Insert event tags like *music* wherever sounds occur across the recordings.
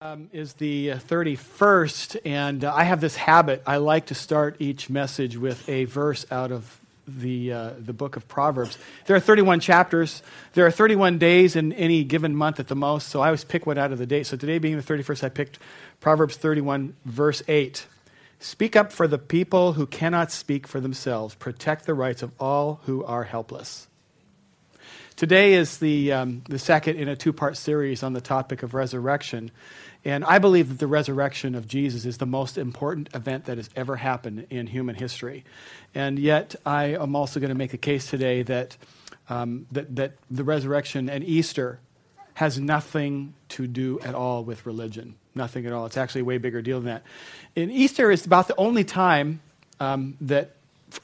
Um, is the 31st, and uh, I have this habit. I like to start each message with a verse out of the, uh, the book of Proverbs. There are 31 chapters. There are 31 days in any given month at the most, so I always pick one out of the date. So today being the 31st, I picked Proverbs 31, verse 8. Speak up for the people who cannot speak for themselves, protect the rights of all who are helpless. Today is the, um, the second in a two part series on the topic of resurrection. And I believe that the resurrection of Jesus is the most important event that has ever happened in human history. And yet, I am also going to make a case today that, um, that, that the resurrection and Easter has nothing to do at all with religion. Nothing at all. It's actually a way bigger deal than that. And Easter is about the only time um, that,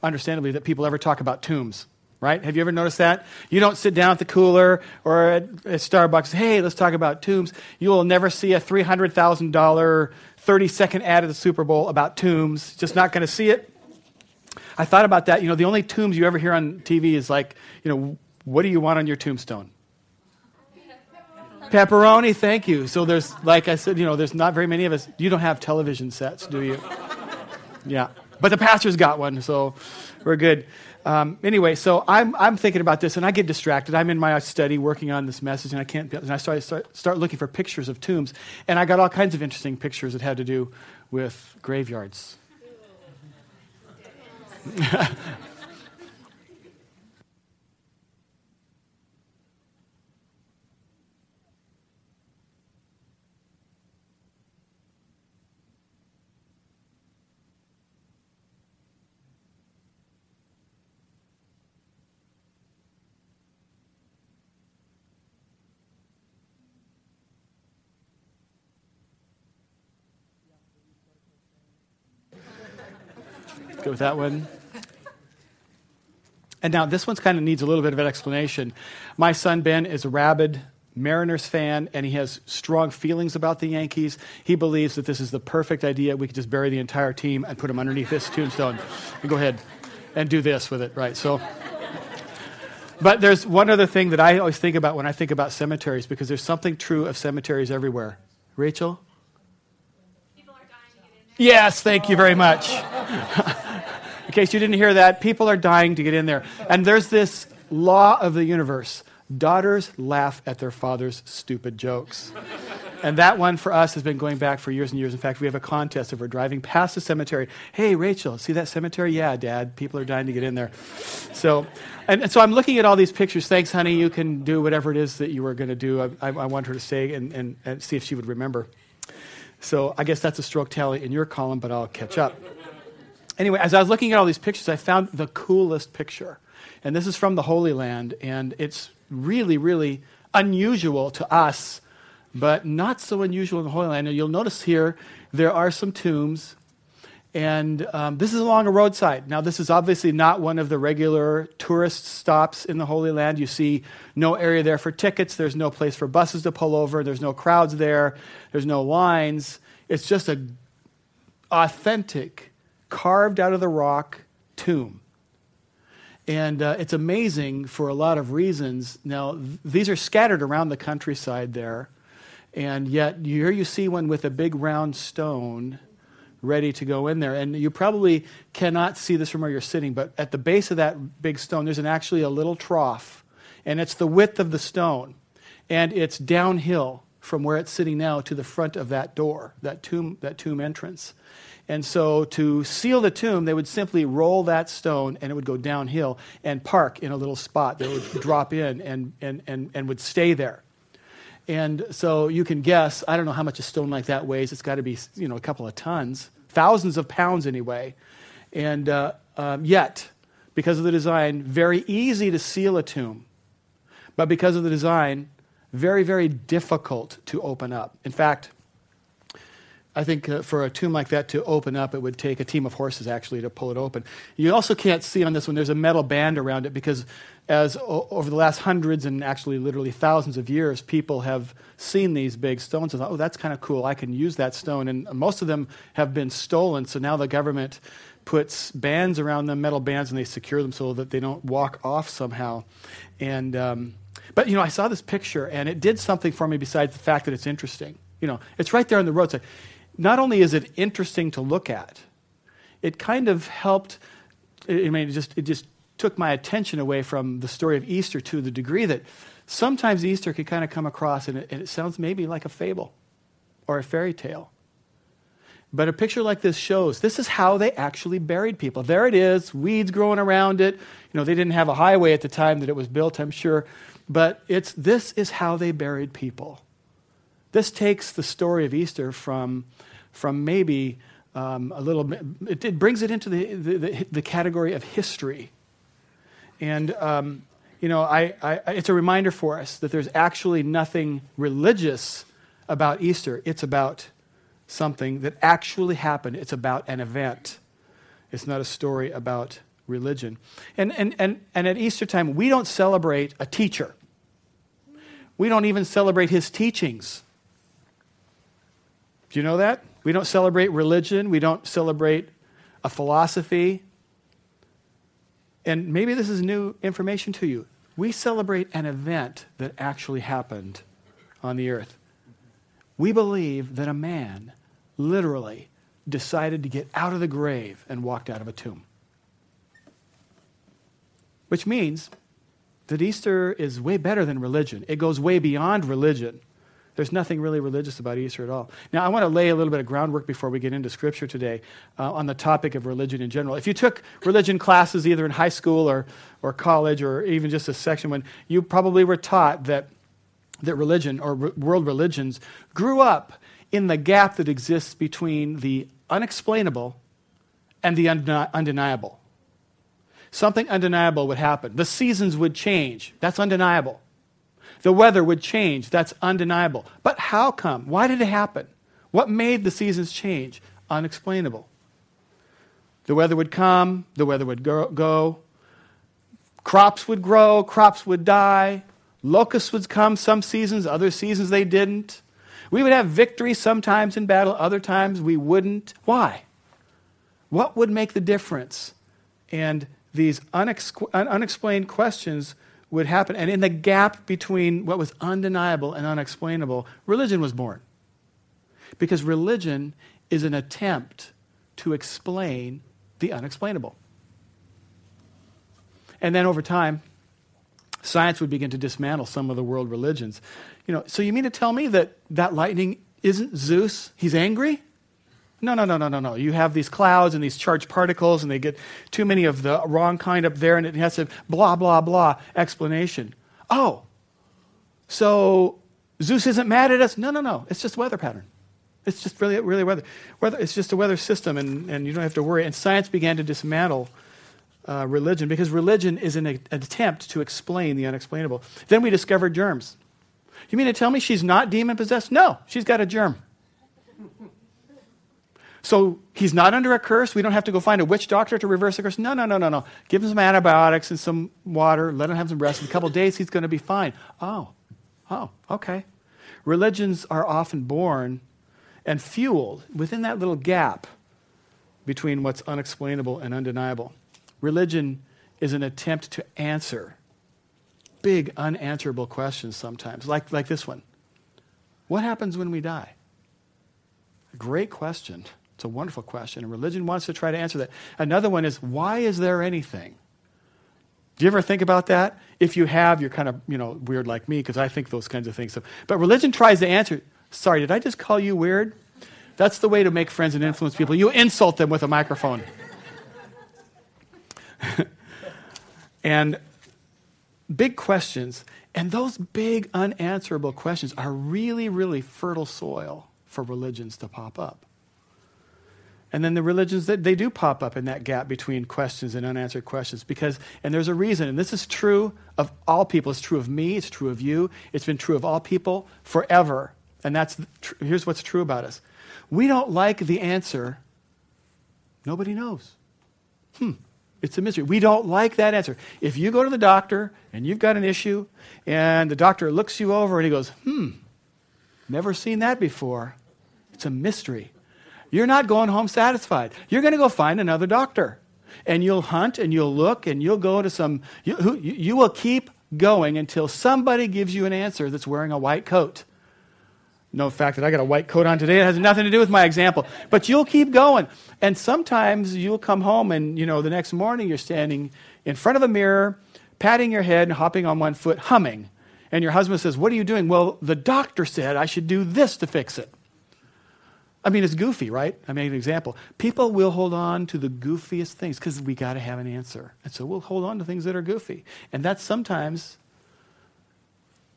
understandably, that people ever talk about tombs right? Have you ever noticed that? You don't sit down at the cooler or at, at Starbucks, hey, let's talk about tombs. You will never see a $300,000 30 second ad at the Super Bowl about tombs. Just not going to see it. I thought about that. You know, the only tombs you ever hear on TV is like, you know, what do you want on your tombstone? Pepperoni, thank you. So there's, like I said, you know, there's not very many of us. You don't have television sets, do you? Yeah. But the pastor's got one, so we're good. Um, anyway, so I'm, I'm thinking about this, and I get distracted. I'm in my study working on this message, and I can't. And I start, start, start looking for pictures of tombs, and I got all kinds of interesting pictures that had to do with graveyards. *laughs* Go with that one. And now this one's kind of needs a little bit of an explanation. My son Ben is a rabid Mariners fan, and he has strong feelings about the Yankees. He believes that this is the perfect idea. We could just bury the entire team and put them underneath this tombstone. And go ahead and do this with it, right? So, but there's one other thing that I always think about when I think about cemeteries, because there's something true of cemeteries everywhere. Rachel? Yes, thank you very much. *laughs* In case you didn't hear that, people are dying to get in there. And there's this law of the universe daughters laugh at their father's stupid jokes. And that one for us has been going back for years and years. In fact, we have a contest if we're driving past the cemetery. Hey, Rachel, see that cemetery? Yeah, Dad. People are dying to get in there. So, and, and so I'm looking at all these pictures. Thanks, honey. You can do whatever it is that you were going to do. I, I, I, want her to say and, and, and see if she would remember. So I guess that's a stroke tally in your column, but I'll catch up anyway, as I was looking at all these pictures, I found the coolest picture. And this is from the Holy Land, and it's really, really unusual to us, but not so unusual in the Holy Land. And you'll notice here there are some tombs, and um, this is along a roadside. Now, this is obviously not one of the regular tourist stops in the Holy Land. You see no area there for tickets, there's no place for buses to pull over, there's no crowds there, there's no lines. It's just a authentic carved out of the rock tomb. And uh, it's amazing for a lot of reasons. Now, th- these are scattered around the countryside there, and yet here you see one with a big round stone ready to go in there. And you probably cannot see this from where you're sitting, but at the base of that big stone, there's an, actually a little trough, and it's the width of the stone, and it's downhill from where it's sitting now to the front of that door, that tomb, that tomb entrance. And so to seal the tomb, they would simply roll that stone and it would go downhill and park in a little spot that would drop in and, and, and, and would stay there. And so you can guess, I don't know how much a stone like that weighs. It's got to be, you know, a couple of tons, thousands of pounds anyway. And uh, um, yet, because of the design, very easy to seal a tomb. But because of the design, very, very difficult to open up. In fact, I think uh, for a tomb like that to open up, it would take a team of horses actually to pull it open. You also can't see on this one, there's a metal band around it because as o- over the last hundreds and actually literally thousands of years, people have seen these big stones and thought, oh, that's kind of cool. I can use that stone. And most of them have been stolen, so now the government puts bands around them, metal bands, and they secure them so that they don't walk off somehow. And, um, but, you know, I saw this picture and it did something for me besides the fact that it's interesting You know, it's right there on the roadside. Not only is it interesting to look at, it kind of helped. I mean, it just it just took my attention away from the story of Easter to the degree that sometimes Easter could kind of come across and it, and it sounds maybe like a fable or a fairy tale. But a picture like this shows this is how they actually buried people. There it is, weeds growing around it. You know, they didn't have a highway at the time that it was built, I'm sure. But it's, this is how they buried people. This takes the story of Easter from, from maybe um, a little bit, it, it, brings it into the, the, the, the category of history. And, um, you know, I, I, it's a reminder for us that there's actually nothing religious about Easter. It's about something that actually happened, it's about an event. It's not a story about religion. And, and, and, and at Easter time, we don't celebrate a teacher, we don't even celebrate his teachings. Do you know that? We don't celebrate religion, we don't celebrate a philosophy. And maybe this is new information to you. We celebrate an event that actually happened on the earth. We believe that a man literally decided to get out of the grave and walked out of a tomb. Which means that Easter is way better than religion. It goes way beyond religion. There's nothing really religious about Easter at all. Now, I want to lay a little bit of groundwork before we get into Scripture today uh, on the topic of religion in general. If you took religion classes either in high school or, or college or even just a section when you probably were taught that, that religion or world religions grew up in the gap that exists between the unexplainable and the undeniable. Something undeniable would happen. The seasons would change. That's undeniable. The weather would change. That's undeniable. But how come? Why did it happen? What made the seasons change? Unexplainable. The weather would come, the weather would go. Crops would grow, crops would die. Locusts would come some seasons, other seasons they didn't. We would have victory sometimes in battle, other times we wouldn't. Why? What would make the difference? And these unex- unexplained questions would happen. And in the gap between what was undeniable and unexplainable, religion was born. Because religion is an attempt to explain the unexplainable. And then over time, science would begin to dismantle some of the world religions. You know, so you mean to tell me that that lightning isn't Zeus? He's angry? No, no, no, no, no, no. You have these clouds and these charged particles, and they get too many of the wrong kind up there, and it has a blah, blah, blah explanation. Oh, so Zeus isn't mad at us? No, no, no. It's just weather pattern. It's just really, really weather. weather it's just a weather system, and, and you don't have to worry. And science began to dismantle uh, religion because religion is an, an attempt to explain the unexplainable. Then we discovered germs. You mean to tell me she's not demon possessed? No, she's got a germ. So he's not under a curse. We don't have to go find a witch doctor to reverse the curse. No, no, no, no, no. Give him some antibiotics and some water. Let him have some rest. In a couple days, he's going to be fine. Oh, oh, okay. Religions are often born and fueled within that little gap between what's unexplainable and undeniable. Religion is an attempt to answer big, unanswerable questions sometimes, like, like this one What happens when we die? Great question. A wonderful question, and religion wants to try to answer that. Another one is why is there anything? Do you ever think about that? If you have, you're kind of you know weird like me because I think those kinds of things. But religion tries to answer. Sorry, did I just call you weird? That's the way to make friends and influence people. You insult them with a microphone. *laughs* and big questions. And those big, unanswerable questions are really, really fertile soil for religions to pop up. And then the religions that they do pop up in that gap between questions and unanswered questions because, and there's a reason, and this is true of all people. It's true of me, it's true of you, it's been true of all people forever. And that's, here's what's true about us we don't like the answer, nobody knows. Hmm, it's a mystery. We don't like that answer. If you go to the doctor and you've got an issue, and the doctor looks you over and he goes, hmm, never seen that before, it's a mystery. You're not going home satisfied. You're going to go find another doctor. And you'll hunt and you'll look and you'll go to some, you, you, will keep going until somebody gives you an answer that's wearing a white coat. No fact that I got a white coat on today. It has nothing to do with my example. But you'll keep going. And sometimes you'll come home and, you know, the next morning you're standing in front of a mirror, patting your head and hopping on one foot, humming. And your husband says, What are you doing? Well, the doctor said I should do this to fix it. I mean, it's goofy, right? I made an example. People will hold on to the goofiest things because we got to have an answer. And so we'll hold on to things that are goofy. And that sometimes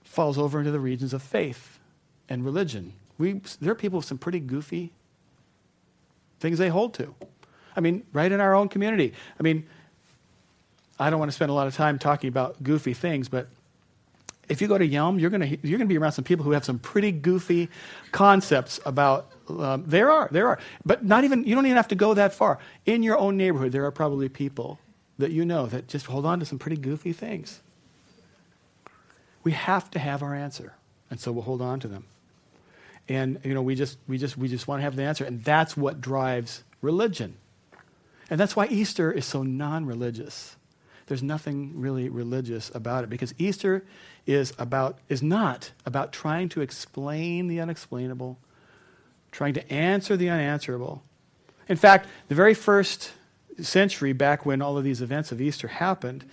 falls over into the regions of faith and religion. We, there are people with some pretty goofy things they hold to. I mean, right in our own community. I mean, I don't want to spend a lot of time talking about goofy things, but if you go to Yelm, you're going to you're going to be around some people who have some pretty goofy concepts about. Um, there are, there are, but not even. You don't even have to go that far. In your own neighborhood, there are probably people that you know that just hold on to some pretty goofy things. We have to have our answer, and so we'll hold on to them. And you know, we just we just we just want to have the answer, and that's what drives religion. And that's why Easter is so non-religious. There's nothing really religious about it because Easter is about is not about trying to explain the unexplainable, trying to answer the unanswerable. In fact, the very first century back when all of these events of Easter happened,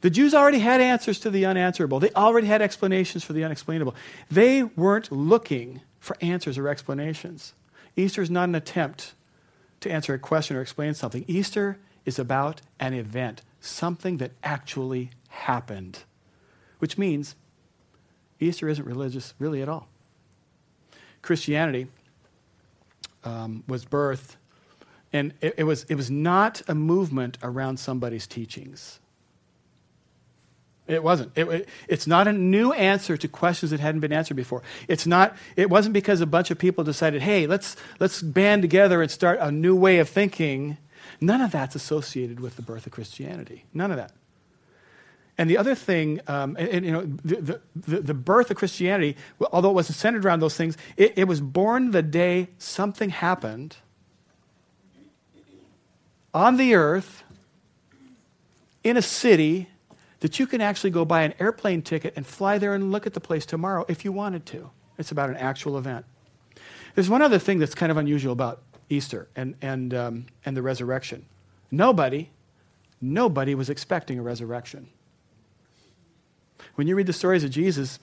the Jews already had answers to the unanswerable. They already had explanations for the unexplainable. They weren't looking for answers or explanations. Easter is not an attempt to answer a question or explain something. Easter is about an event, something that actually happened, which means Easter isn't religious really at all. Christianity um, was birthed, and it, it, was, it was not a movement around somebody's teachings. It wasn't. It, it, it's not a new answer to questions that hadn't been answered before. It's not. It wasn't because a bunch of people decided, "Hey, let's let's band together and start a new way of thinking." None of that's associated with the birth of Christianity. None of that. And the other thing, um, and, and, you know, the, the, the, birth of Christianity, although it wasn't centered around those things, it, it was born the day something happened on the earth in a city that you can actually go buy an airplane ticket and fly there and look at the place tomorrow if you wanted to. It's about an actual event. There's one other thing that's kind of unusual about Easter and, and, um, and the resurrection. Nobody, nobody was expecting a resurrection. When you read the stories of Jesus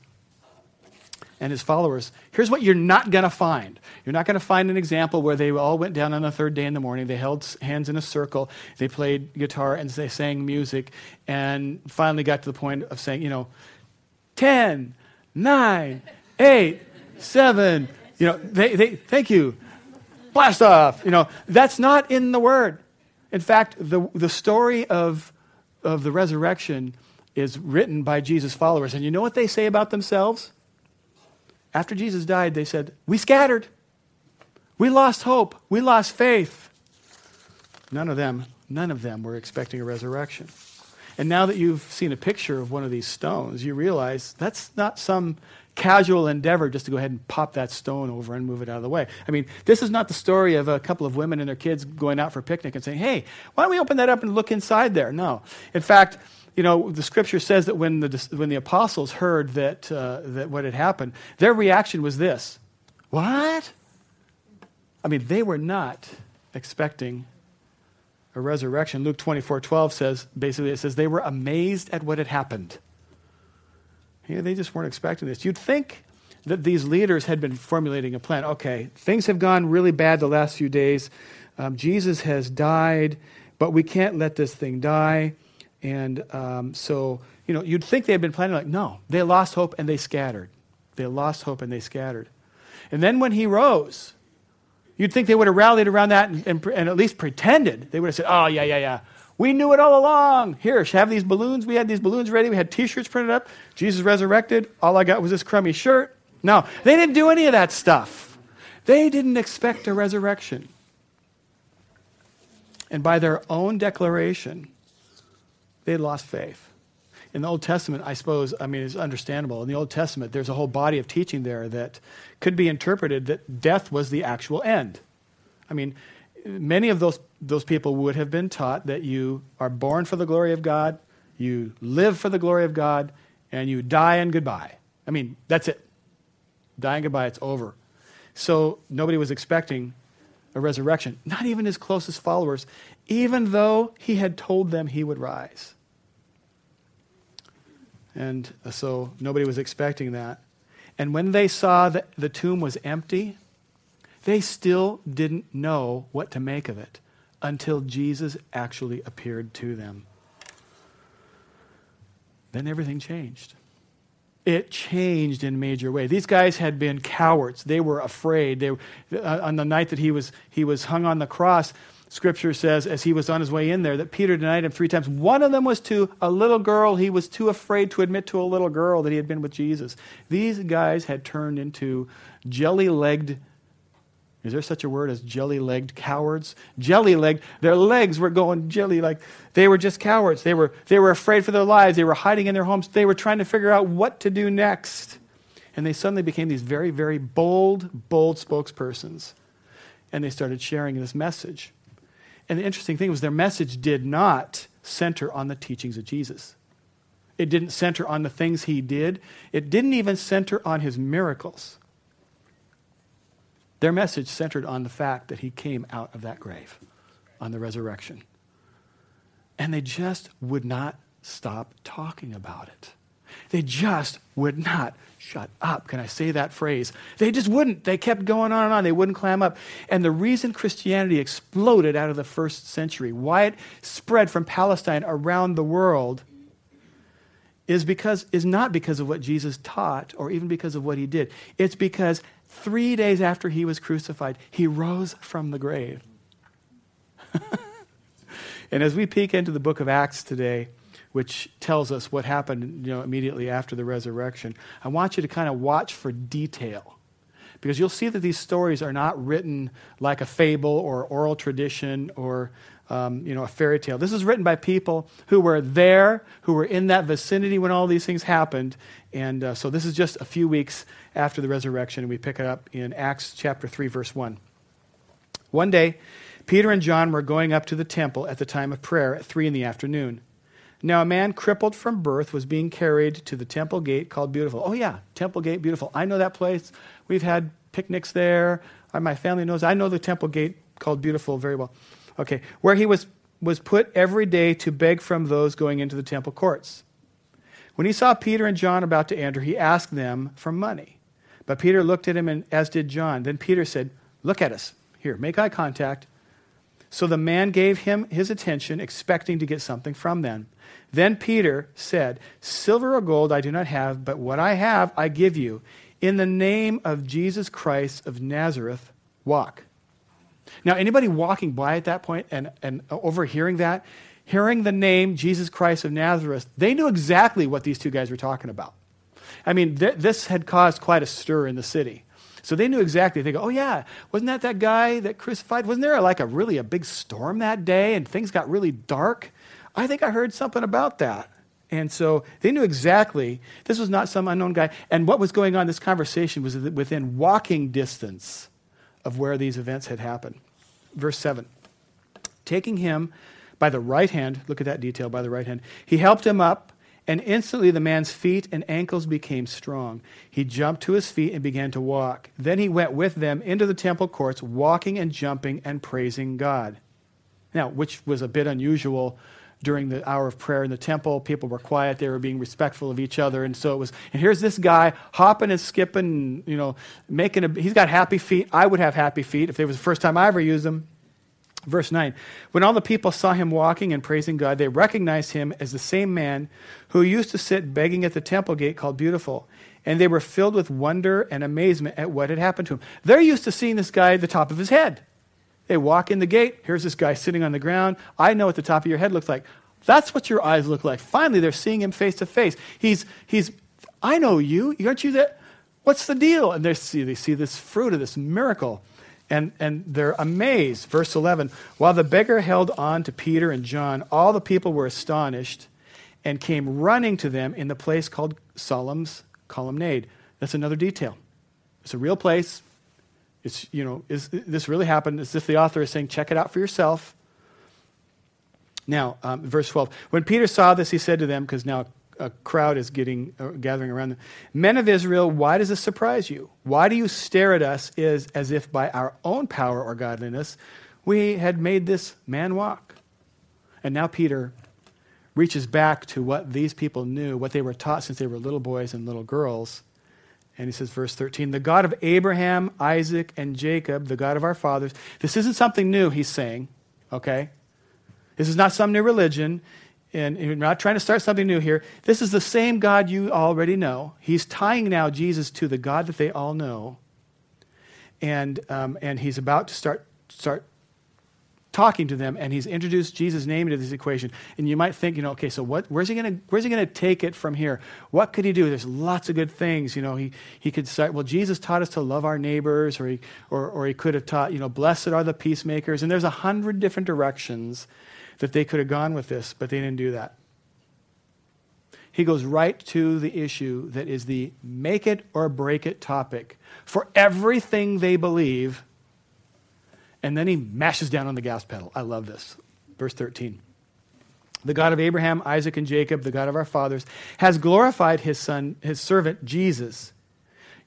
and his followers, here's what you're not going to find. You're not going to find an example where they all went down on the third day in the morning. They held hands in a circle, they played guitar, and they sang music, and finally got to the point of saying, you know, 10, 9, 8, 7, you know, they, they, thank you blast off. You know, that's not in the Word. In fact, the, the story of, of the resurrection is written by Jesus' followers. And you know what they say about themselves? After Jesus died, they said, We scattered. We lost hope. We lost faith. None of them, none of them were expecting a resurrection. And now that you've seen a picture of one of these stones, you realize that's not some casual endeavor just to go ahead and pop that stone over and move it out of the way. I mean, this is not the story of a couple of women and their kids going out for a picnic and saying, hey, why don't we open that up and look inside there? No. In fact, you know, the scripture says that when the, when the apostles heard that, uh, that what had happened, their reaction was this What? I mean, they were not expecting a resurrection. Luke 24 12 says, basically, it says, they were amazed at what had happened. You know, they just weren't expecting this. You'd think that these leaders had been formulating a plan. Okay, things have gone really bad the last few days. Um, Jesus has died, but we can't let this thing die. And um, so, you know, you'd think they had been planning, like, no, they lost hope and they scattered. They lost hope and they scattered. And then when he rose, you'd think they would have rallied around that and, and, and at least pretended. They would have said, oh, yeah, yeah, yeah. We knew it all along. Here, have these balloons. We had these balloons ready. We had t shirts printed up. Jesus resurrected. All I got was this crummy shirt. No, they didn't do any of that stuff. They didn't expect a resurrection. And by their own declaration, they lost faith. In the Old Testament, I suppose, I mean, it's understandable. In the Old Testament, there's a whole body of teaching there that could be interpreted that death was the actual end. I mean, many of those, those people would have been taught that you are born for the glory of God, you live for the glory of God, and you die and goodbye. I mean, that's it. dying goodbye, it's over. So nobody was expecting a resurrection, not even his closest followers, even though he had told them he would rise. And so nobody was expecting that. And when they saw that the tomb was empty, they still didn't know what to make of it until Jesus actually appeared to them. Then everything changed. It changed in major way. These guys had been cowards. They were afraid. They, uh, on the night that he was, he was hung on the cross, Scripture says, as he was on his way in there, that Peter denied him three times. One of them was to a little girl. He was too afraid to admit to a little girl that he had been with Jesus. These guys had turned into jelly legged is there such a word as jelly legged cowards? Jelly legged. Their legs were going jelly like they were just cowards. They were, they were afraid for their lives. They were hiding in their homes. They were trying to figure out what to do next. And they suddenly became these very, very bold, bold spokespersons. And they started sharing this message. And the interesting thing was their message did not center on the teachings of Jesus. It didn't center on the things he did. It didn't even center on his miracles. Their message centered on the fact that he came out of that grave on the resurrection. And they just would not stop talking about it. They just would not shut up. Can I say that phrase? They just wouldn't. They kept going on and on. They wouldn't clam up. And the reason Christianity exploded out of the first century, why it spread from Palestine around the world, is because is not because of what Jesus taught or even because of what he did. It's because Three days after he was crucified, he rose from the grave. *laughs* and as we peek into the book of Acts today, which tells us what happened you know, immediately after the resurrection, I want you to kind of watch for detail. Because you'll see that these stories are not written like a fable or oral tradition or um, you know, a fairy tale. This is written by people who were there, who were in that vicinity when all these things happened. And uh, so this is just a few weeks after the resurrection, and we pick it up in Acts chapter 3, verse 1. One day, Peter and John were going up to the temple at the time of prayer at 3 in the afternoon. Now, a man crippled from birth was being carried to the temple gate called Beautiful. Oh, yeah, Temple Gate Beautiful. I know that place. We've had picnics there. Uh, my family knows. I know the Temple Gate called Beautiful very well. Okay, where he was, was put every day to beg from those going into the temple courts. When he saw Peter and John about to enter, he asked them for money. But Peter looked at him, and, as did John. Then Peter said, Look at us. Here, make eye contact. So the man gave him his attention, expecting to get something from them. Then Peter said, Silver or gold I do not have, but what I have I give you. In the name of Jesus Christ of Nazareth, walk. Now, anybody walking by at that point and, and overhearing that, hearing the name Jesus Christ of Nazareth, they knew exactly what these two guys were talking about. I mean, th- this had caused quite a stir in the city. So they knew exactly. They go, oh, yeah, wasn't that that guy that crucified? Wasn't there like a really a big storm that day and things got really dark? I think I heard something about that. And so they knew exactly this was not some unknown guy. And what was going on, this conversation was within walking distance of where these events had happened. Verse 7 Taking him by the right hand, look at that detail, by the right hand, he helped him up, and instantly the man's feet and ankles became strong. He jumped to his feet and began to walk. Then he went with them into the temple courts, walking and jumping and praising God. Now, which was a bit unusual during the hour of prayer in the temple. People were quiet, they were being respectful of each other. And so it was, and here's this guy hopping and skipping, you know, making a, he's got happy feet. I would have happy feet if it was the first time I ever used them. Verse 9 When all the people saw him walking and praising God, they recognized him as the same man who used to sit begging at the temple gate called Beautiful. And they were filled with wonder and amazement at what had happened to him. They're used to seeing this guy at the top of his head. They walk in the gate. Here's this guy sitting on the ground. I know what the top of your head looks like. That's what your eyes look like. Finally, they're seeing him face to face. He's, he's, I know you. Aren't you that? What's the deal? And they see, they see this fruit of this miracle. And, and they're amazed. Verse 11 While the beggar held on to Peter and John, all the people were astonished and came running to them in the place called Solomon's Colonnade. That's another detail. It's a real place. It's, you know, is this really happened? As if the author is saying, check it out for yourself. Now, um, verse 12. When Peter saw this, he said to them, because now a crowd is getting uh, gathering around them. Men of Israel, why does this surprise you? Why do you stare at us as, as if by our own power or godliness we had made this man walk? And now Peter reaches back to what these people knew, what they were taught since they were little boys and little girls. And he says, verse 13, the God of Abraham, Isaac, and Jacob, the God of our fathers. This isn't something new, he's saying, okay? This is not some new religion and we're not trying to start something new here. This is the same God you already know. He's tying now Jesus to the God that they all know, and um, and he's about to start start talking to them, and he's introduced Jesus' name into this equation. And you might think, you know, okay, so what? Where's he going to take it from here? What could he do? There's lots of good things. You know, he he could say, Well, Jesus taught us to love our neighbors, or he or or he could have taught, you know, blessed are the peacemakers. And there's a hundred different directions that they could have gone with this, but they didn't do that. He goes right to the issue that is the make it or break it topic for everything they believe. And then he mashes down on the gas pedal. I love this. Verse 13. The God of Abraham, Isaac, and Jacob, the God of our fathers, has glorified his son, his servant Jesus.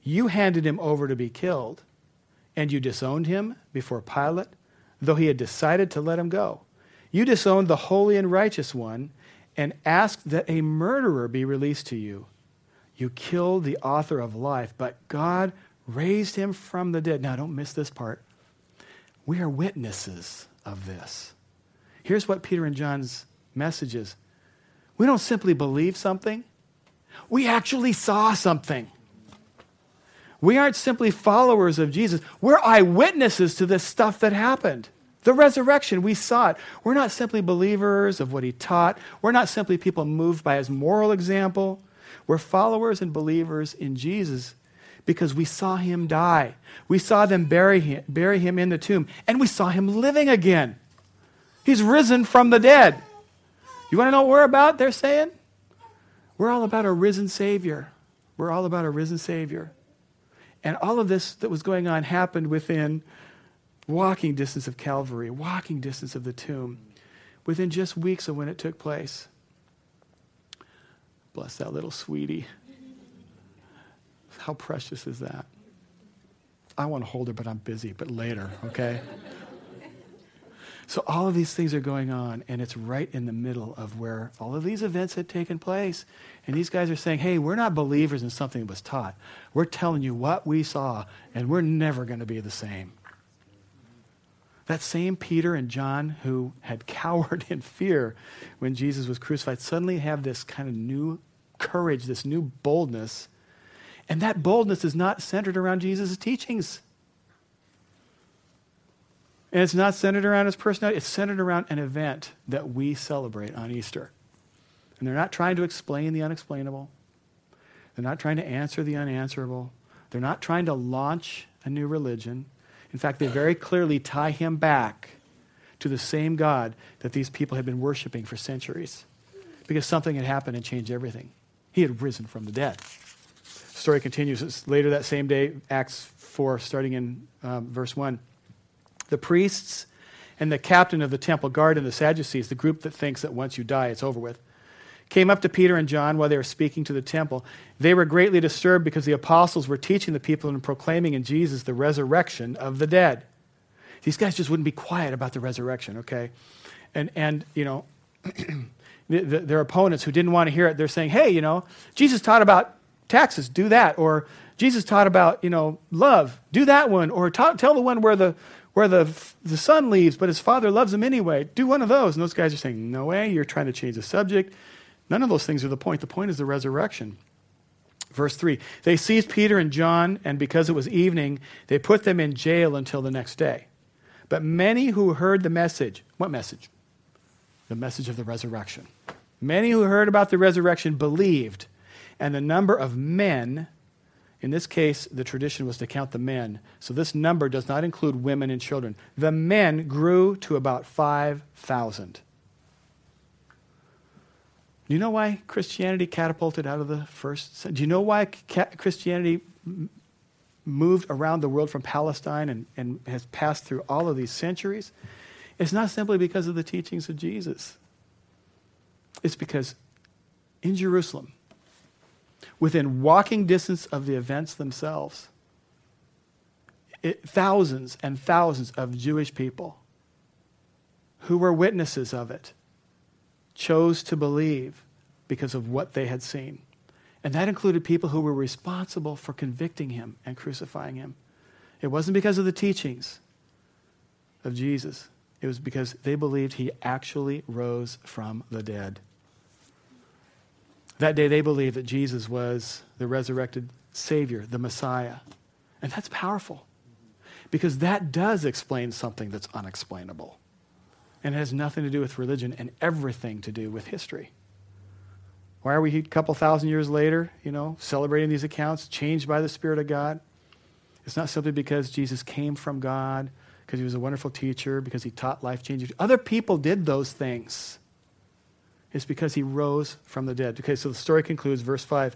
You handed him over to be killed, and you disowned him before Pilate, though he had decided to let him go. You disowned the holy and righteous one and asked that a murderer be released to you. You killed the author of life, but God raised him from the dead. Now, don't miss this part. We are witnesses of this. Here's what Peter and John's message is we don't simply believe something, we actually saw something. We aren't simply followers of Jesus, we're eyewitnesses to this stuff that happened. The resurrection, we saw it. We're not simply believers of what he taught. We're not simply people moved by his moral example. We're followers and believers in Jesus because we saw him die. We saw them bury him, bury him in the tomb, and we saw him living again. He's risen from the dead. You want to know what we're about? They're saying? We're all about a risen Savior. We're all about a risen Savior. And all of this that was going on happened within walking distance of Calvary, walking distance of the tomb, within just weeks of when it took place. Bless that little sweetie. How precious is that? I want to hold her, but I'm busy, but later, okay? so all of these things are going on, and it's right in the middle of where all of these events had taken place. And these guys are saying, hey, we're not believers in something that was taught. We're telling you what we saw, and we're never going to be the same. That same Peter and John who had *laughs* cowered in fear when Jesus was crucified suddenly have this kind of new courage, this new boldness. And that boldness is not centered around Jesus' teachings. And it's not centered around his personality, it's centered around an event that we celebrate on Easter. And they're not trying to explain the unexplainable, they're not trying to answer the unanswerable, they're not trying to launch a new religion. In fact, they very clearly tie him back to the same God that these people had been worshiping for centuries because something had happened and changed everything. He had risen from the dead. Story continues. It's later that same day, Acts 4, starting in um, verse 1. The priests and the captain of the temple guard and the Sadducees, the group that thinks that once you die, it's over with, came up to Peter and John while they were speaking to the temple. They were greatly disturbed because the apostles were teaching the people and proclaiming in Jesus the resurrection of the dead. These guys just wouldn't be quiet about the resurrection, okay? And, and you know, *clears throat* the, the, their opponents who didn't want to hear it, they're saying, hey, you know, Jesus taught about taxes, do that. Or Jesus taught about, you know, love, do that one. Or tell the one where the, where the, the son leaves, but his father loves him anyway. Do one of those. And those guys are saying, no way, you're trying to change the subject. None of those things are the point. The point is the resurrection. Verse 3 They seized Peter and John, and because it was evening, they put them in jail until the next day. But many who heard the message, what message? The message of the resurrection. Many who heard about the resurrection believed, and the number of men, in this case, the tradition was to count the men, so this number does not include women and children. The men grew to about 5,000. Do you know why Christianity catapulted out of the first? Do you know why Christianity moved around the world from Palestine and, and has passed through all of these centuries? It's not simply because of the teachings of Jesus. It's because in Jerusalem, within walking distance of the events themselves, it, thousands and thousands of Jewish people who were witnesses of it chose to believe because of what they had seen. And that included people who were responsible for convicting him and crucifying him. It wasn't because of the teachings of Jesus, it was because they believed he actually rose from the dead. That day, they believed that Jesus was the resurrected Savior, the Messiah. And that's powerful because that does explain something that's unexplainable. And it has nothing to do with religion and everything to do with history. Why are we a couple thousand years later, you know, celebrating these accounts, changed by the Spirit of God? It's not simply because Jesus came from God, because he was a wonderful teacher, because he taught life changing. Other people did those things. It's because he rose from the dead. Okay, so the story concludes, verse 5.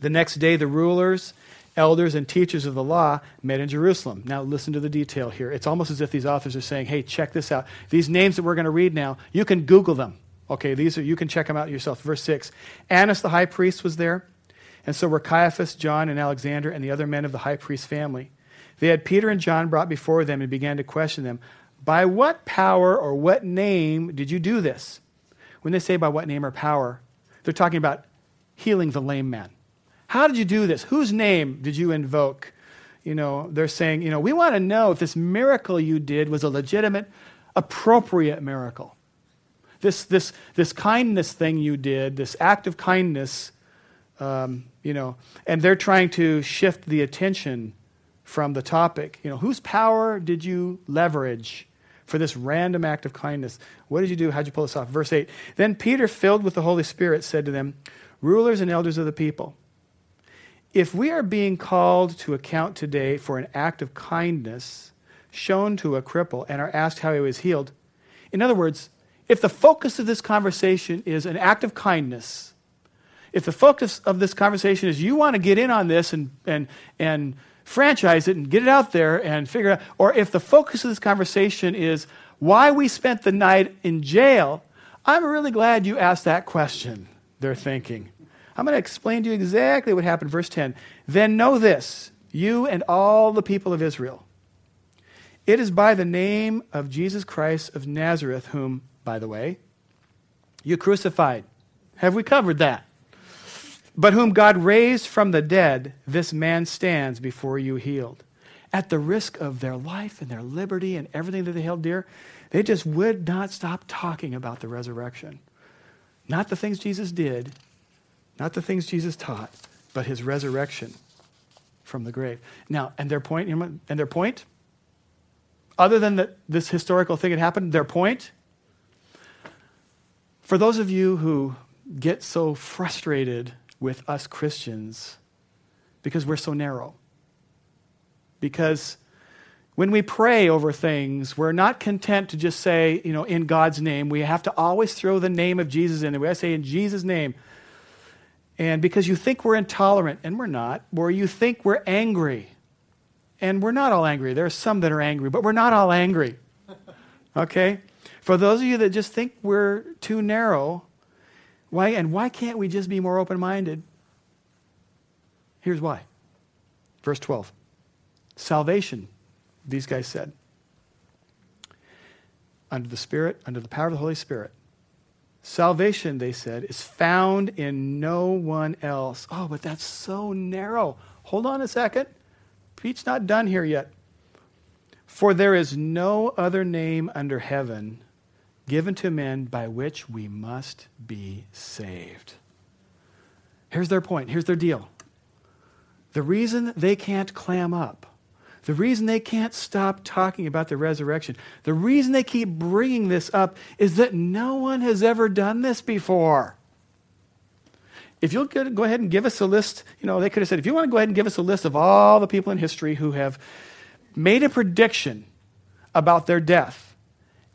The next day, the rulers, elders, and teachers of the law met in Jerusalem. Now, listen to the detail here. It's almost as if these authors are saying, hey, check this out. These names that we're going to read now, you can Google them. Okay, these are, you can check them out yourself. Verse 6 Annas the high priest was there, and so were Caiaphas, John, and Alexander, and the other men of the high priest's family. They had Peter and John brought before them and began to question them By what power or what name did you do this? When they say by what name or power, they're talking about healing the lame man. How did you do this? Whose name did you invoke? You know, they're saying, you know, we want to know if this miracle you did was a legitimate, appropriate miracle this, this, this kindness thing you did, this act of kindness, um, you know, and they're trying to shift the attention from the topic. You know, whose power did you leverage for this random act of kindness? What did you do? How'd you pull this off? Verse 8 Then Peter, filled with the Holy Spirit, said to them, Rulers and elders of the people, if we are being called to account today for an act of kindness shown to a cripple and are asked how he was healed, in other words, if the focus of this conversation is an act of kindness, if the focus of this conversation is you want to get in on this and, and, and franchise it and get it out there and figure out, or if the focus of this conversation is why we spent the night in jail, I'm really glad you asked that question, they're thinking. I'm going to explain to you exactly what happened. Verse 10 Then know this, you and all the people of Israel. It is by the name of Jesus Christ of Nazareth, whom by the way. You crucified. Have we covered that? But whom God raised from the dead, this man stands before you healed. At the risk of their life and their liberty and everything that they held dear, they just would not stop talking about the resurrection. Not the things Jesus did, not the things Jesus taught, but his resurrection from the grave. Now, and their point, and their point, other than that this historical thing had happened, their point for those of you who get so frustrated with us Christians because we're so narrow, because when we pray over things, we're not content to just say, you know, in God's name. We have to always throw the name of Jesus in there. We have to say, in Jesus' name. And because you think we're intolerant, and we're not, or you think we're angry, and we're not all angry. There are some that are angry, but we're not all angry. *laughs* Okay? For those of you that just think we're too narrow, why and why can't we just be more open-minded? Here's why. Verse 12. Salvation, these guys said. Under the Spirit, under the power of the Holy Spirit. Salvation, they said, is found in no one else. Oh, but that's so narrow. Hold on a second. Pete's not done here yet. For there is no other name under heaven given to men by which we must be saved. Here's their point. Here's their deal. The reason they can't clam up, the reason they can't stop talking about the resurrection, the reason they keep bringing this up is that no one has ever done this before. If you'll go ahead and give us a list, you know, they could have said, if you want to go ahead and give us a list of all the people in history who have made a prediction about their death,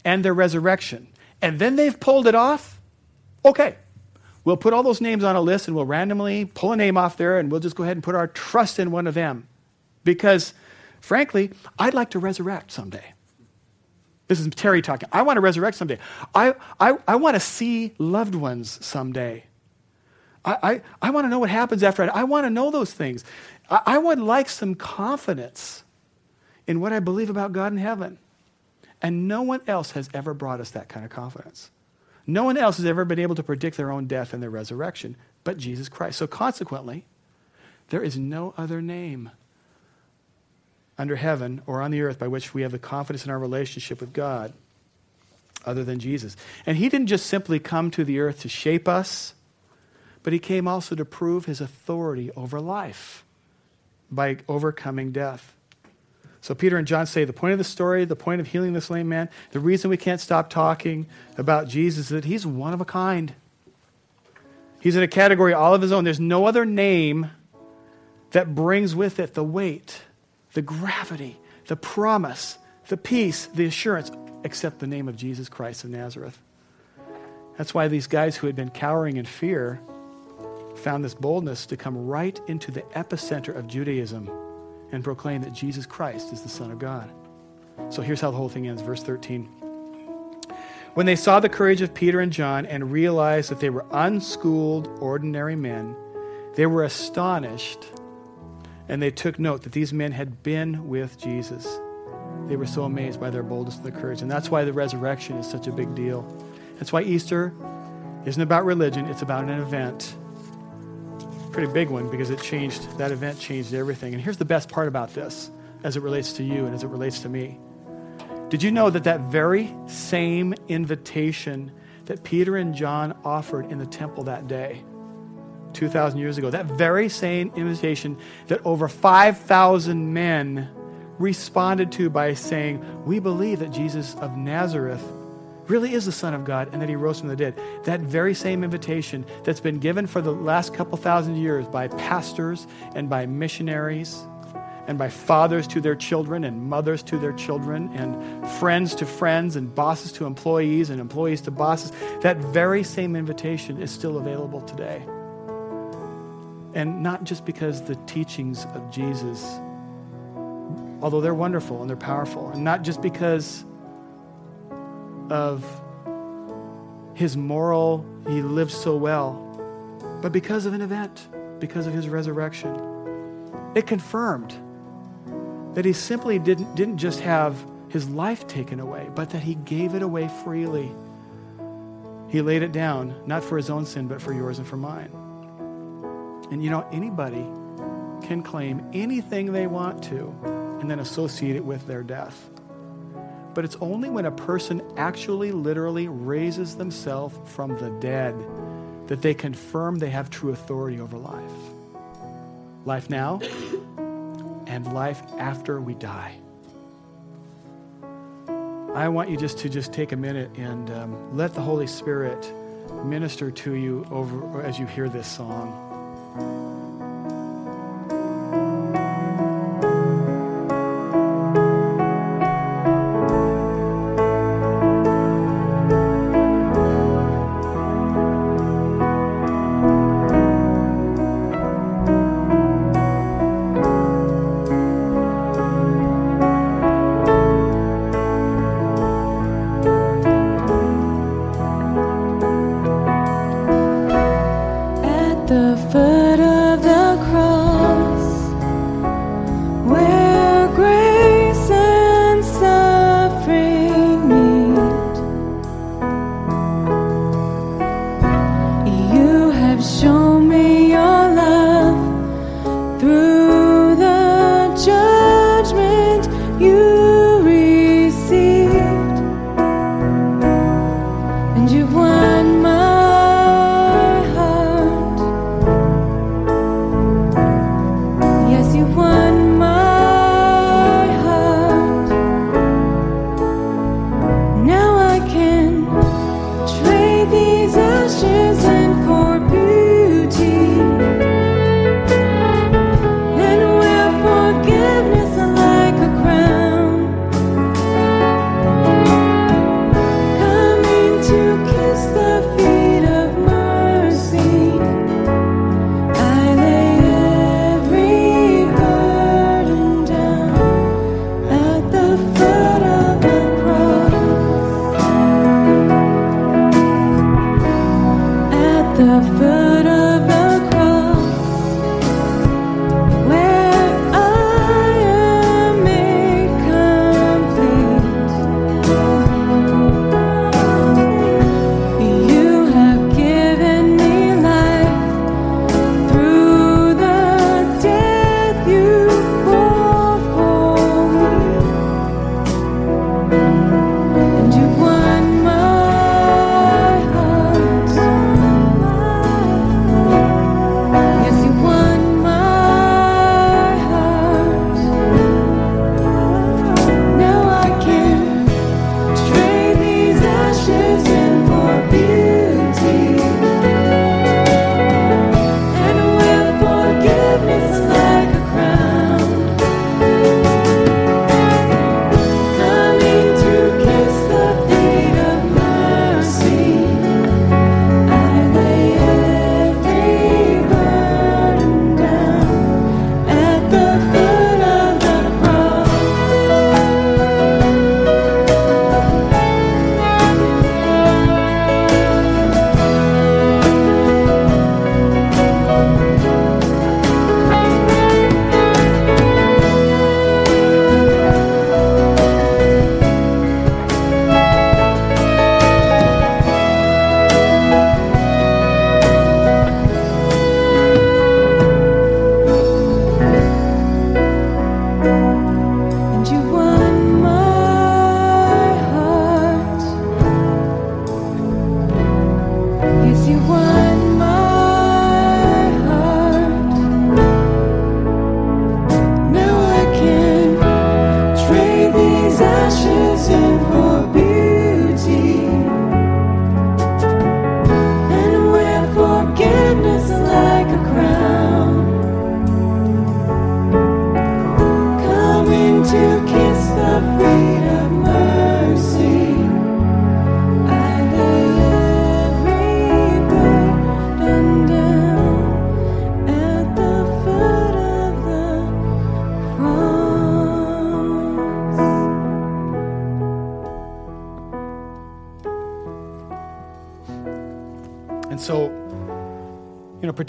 and their resurrection, and then they've pulled it off, okay, we'll put all those names on a list and we'll randomly pull a name off there and we'll just go ahead and put our trust in one of them. Because, frankly, I'd like to resurrect someday. This is Terry talking. I want to resurrect someday. I, I, I want to see loved ones someday. I, I, I want to know what happens after I, I want to know those things. I, I would like some confidence in what I believe about God in heaven. And no one else has ever brought us that kind of confidence. No one else has ever been able to predict their own death and their resurrection but Jesus Christ. So consequently, there is no other name under heaven or on the earth by which we have the confidence in our relationship with God other than Jesus. And he didn't just simply come to the earth to shape us, but he came also to prove his authority over life by overcoming death. So Peter and John say the point of the story, the point of healing this lame man, the reason we can't stop talking about Jesus is that he's one of a kind. He's in a category all of his own. There's no other name that brings with it the weight, the gravity, the promise, the peace, the assurance, except the name of Jesus Christ of Nazareth. That's why these guys who had been cowering in fear found this boldness to come right into the epicenter of Judaism and proclaim that Jesus Christ is the Son of God. So here's how the whole thing ends, verse 13. When they saw the courage of Peter and John and realized that they were unschooled, ordinary men, they were astonished and they took note that these men had been with Jesus. They were so amazed by their boldness and their courage. And that's why the resurrection is such a big deal. That's why Easter isn't about religion, it's about an event pretty big one because it changed, that event changed everything. And here's the best part about this as it relates to you and as it relates to me. Did you know that that very same invitation that Peter and John offered in the temple that day, 2,000 years ago, that very same invitation that over 5,000 men responded to by saying, We believe that Jesus of Nazareth really is the Son of God and that he rose from the dead. That very same invitation that's been given for the last couple thousand years by pastors and by missionaries and by fathers to their children and mothers to their children and friends to friends and bosses to employees and employees to bosses, that very same invitation is still available today. And not just because the teachings of Jesus, although they're wonderful and they're powerful, and not just because of his moral, he lived so well, but because of an event, because of his resurrection. It confirmed that he simply didn't, didn't just have his life taken away, but that he gave it away freely. He laid it down, not for his own sin, but for yours and for mine. And you know, anybody can claim anything they want to and then associate it with their death. But it's only when a person actually, literally raises themselves from the dead that they confirm they have true authority over life. Life now and life after we die. I want you just to just take a minute and um, let the Holy Spirit minister to you over as you hear this song. you want.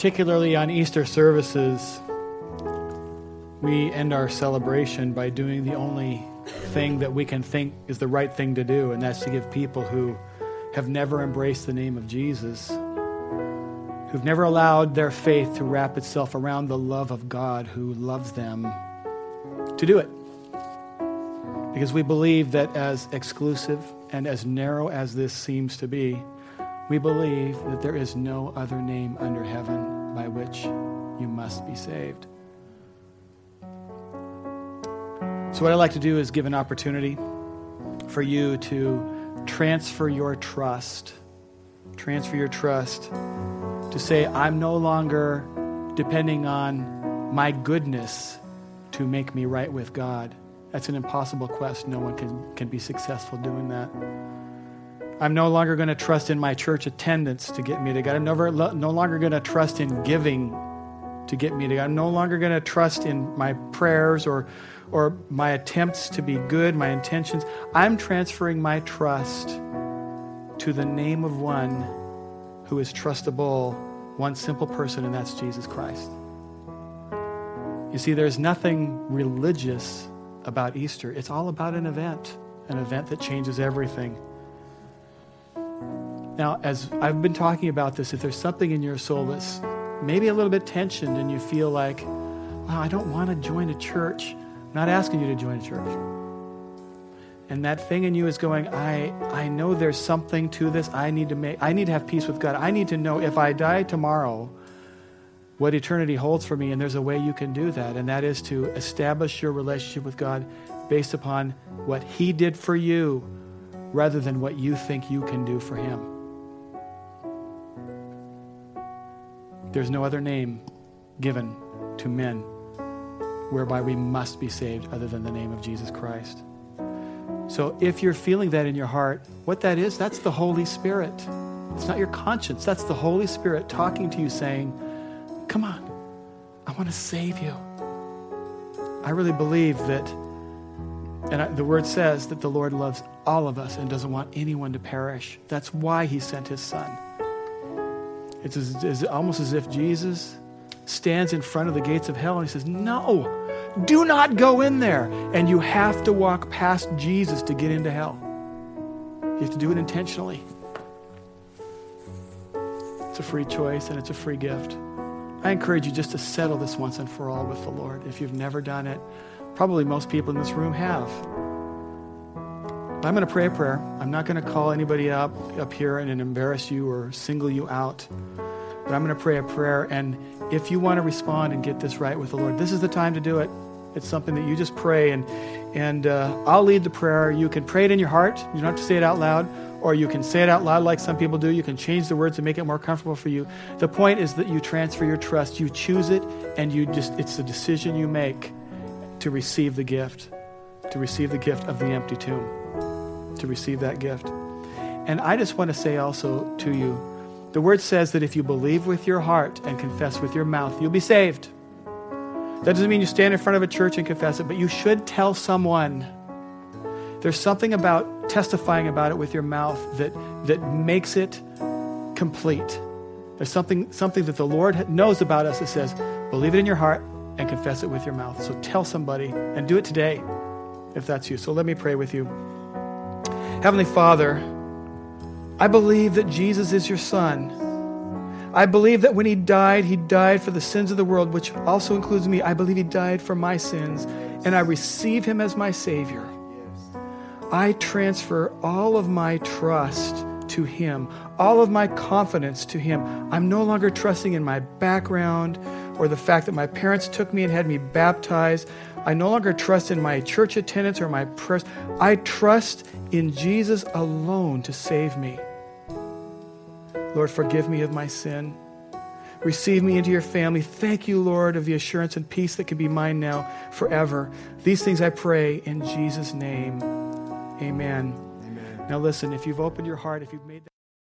Particularly on Easter services, we end our celebration by doing the only thing that we can think is the right thing to do, and that's to give people who have never embraced the name of Jesus, who've never allowed their faith to wrap itself around the love of God who loves them, to do it. Because we believe that as exclusive and as narrow as this seems to be, we believe that there is no other name under heaven by which you must be saved. So, what I'd like to do is give an opportunity for you to transfer your trust, transfer your trust to say, I'm no longer depending on my goodness to make me right with God. That's an impossible quest. No one can, can be successful doing that. I'm no longer going to trust in my church attendance to get me to God. I'm never, no longer going to trust in giving to get me to God. I'm no longer going to trust in my prayers or, or my attempts to be good, my intentions. I'm transferring my trust to the name of one who is trustable, one simple person, and that's Jesus Christ. You see, there's nothing religious about Easter. It's all about an event, an event that changes everything. Now, as I've been talking about this, if there's something in your soul that's maybe a little bit tensioned and you feel like, wow, I don't want to join a church, I'm not asking you to join a church. And that thing in you is going, I, I know there's something to this. I need to make I need to have peace with God. I need to know if I die tomorrow, what eternity holds for me, and there's a way you can do that, and that is to establish your relationship with God based upon what He did for you rather than what you think you can do for Him. There's no other name given to men whereby we must be saved other than the name of Jesus Christ. So if you're feeling that in your heart, what that is, that's the Holy Spirit. It's not your conscience, that's the Holy Spirit talking to you saying, Come on, I want to save you. I really believe that, and I, the word says that the Lord loves all of us and doesn't want anyone to perish. That's why he sent his son. It's as, as, almost as if Jesus stands in front of the gates of hell and he says, No, do not go in there. And you have to walk past Jesus to get into hell. You have to do it intentionally. It's a free choice and it's a free gift. I encourage you just to settle this once and for all with the Lord. If you've never done it, probably most people in this room have. I'm going to pray a prayer. I'm not going to call anybody up up here and embarrass you or single you out. But I'm going to pray a prayer. And if you want to respond and get this right with the Lord, this is the time to do it. It's something that you just pray, and and uh, I'll lead the prayer. You can pray it in your heart. You don't have to say it out loud or you can say it out loud like some people do. You can change the words to make it more comfortable for you. The point is that you transfer your trust. You choose it, and you just, it's the decision you make to receive the gift, to receive the gift of the empty tomb, to receive that gift. And I just want to say also to you the word says that if you believe with your heart and confess with your mouth, you'll be saved. That doesn't mean you stand in front of a church and confess it, but you should tell someone. There's something about testifying about it with your mouth that, that makes it complete. There's something, something that the Lord knows about us that says, believe it in your heart and confess it with your mouth. So tell somebody and do it today if that's you. So let me pray with you. Heavenly Father, I believe that Jesus is your Son. I believe that when He died, He died for the sins of the world, which also includes me. I believe He died for my sins, and I receive Him as my Savior. I transfer all of my trust to Him, all of my confidence to Him. I'm no longer trusting in my background or the fact that my parents took me and had me baptized. I no longer trust in my church attendance or my prayers. I trust in Jesus alone to save me. Lord, forgive me of my sin. Receive me into your family. Thank you, Lord, of the assurance and peace that can be mine now forever. These things I pray in Jesus' name. Amen. Amen. Now, listen, if you've opened your heart, if you've made that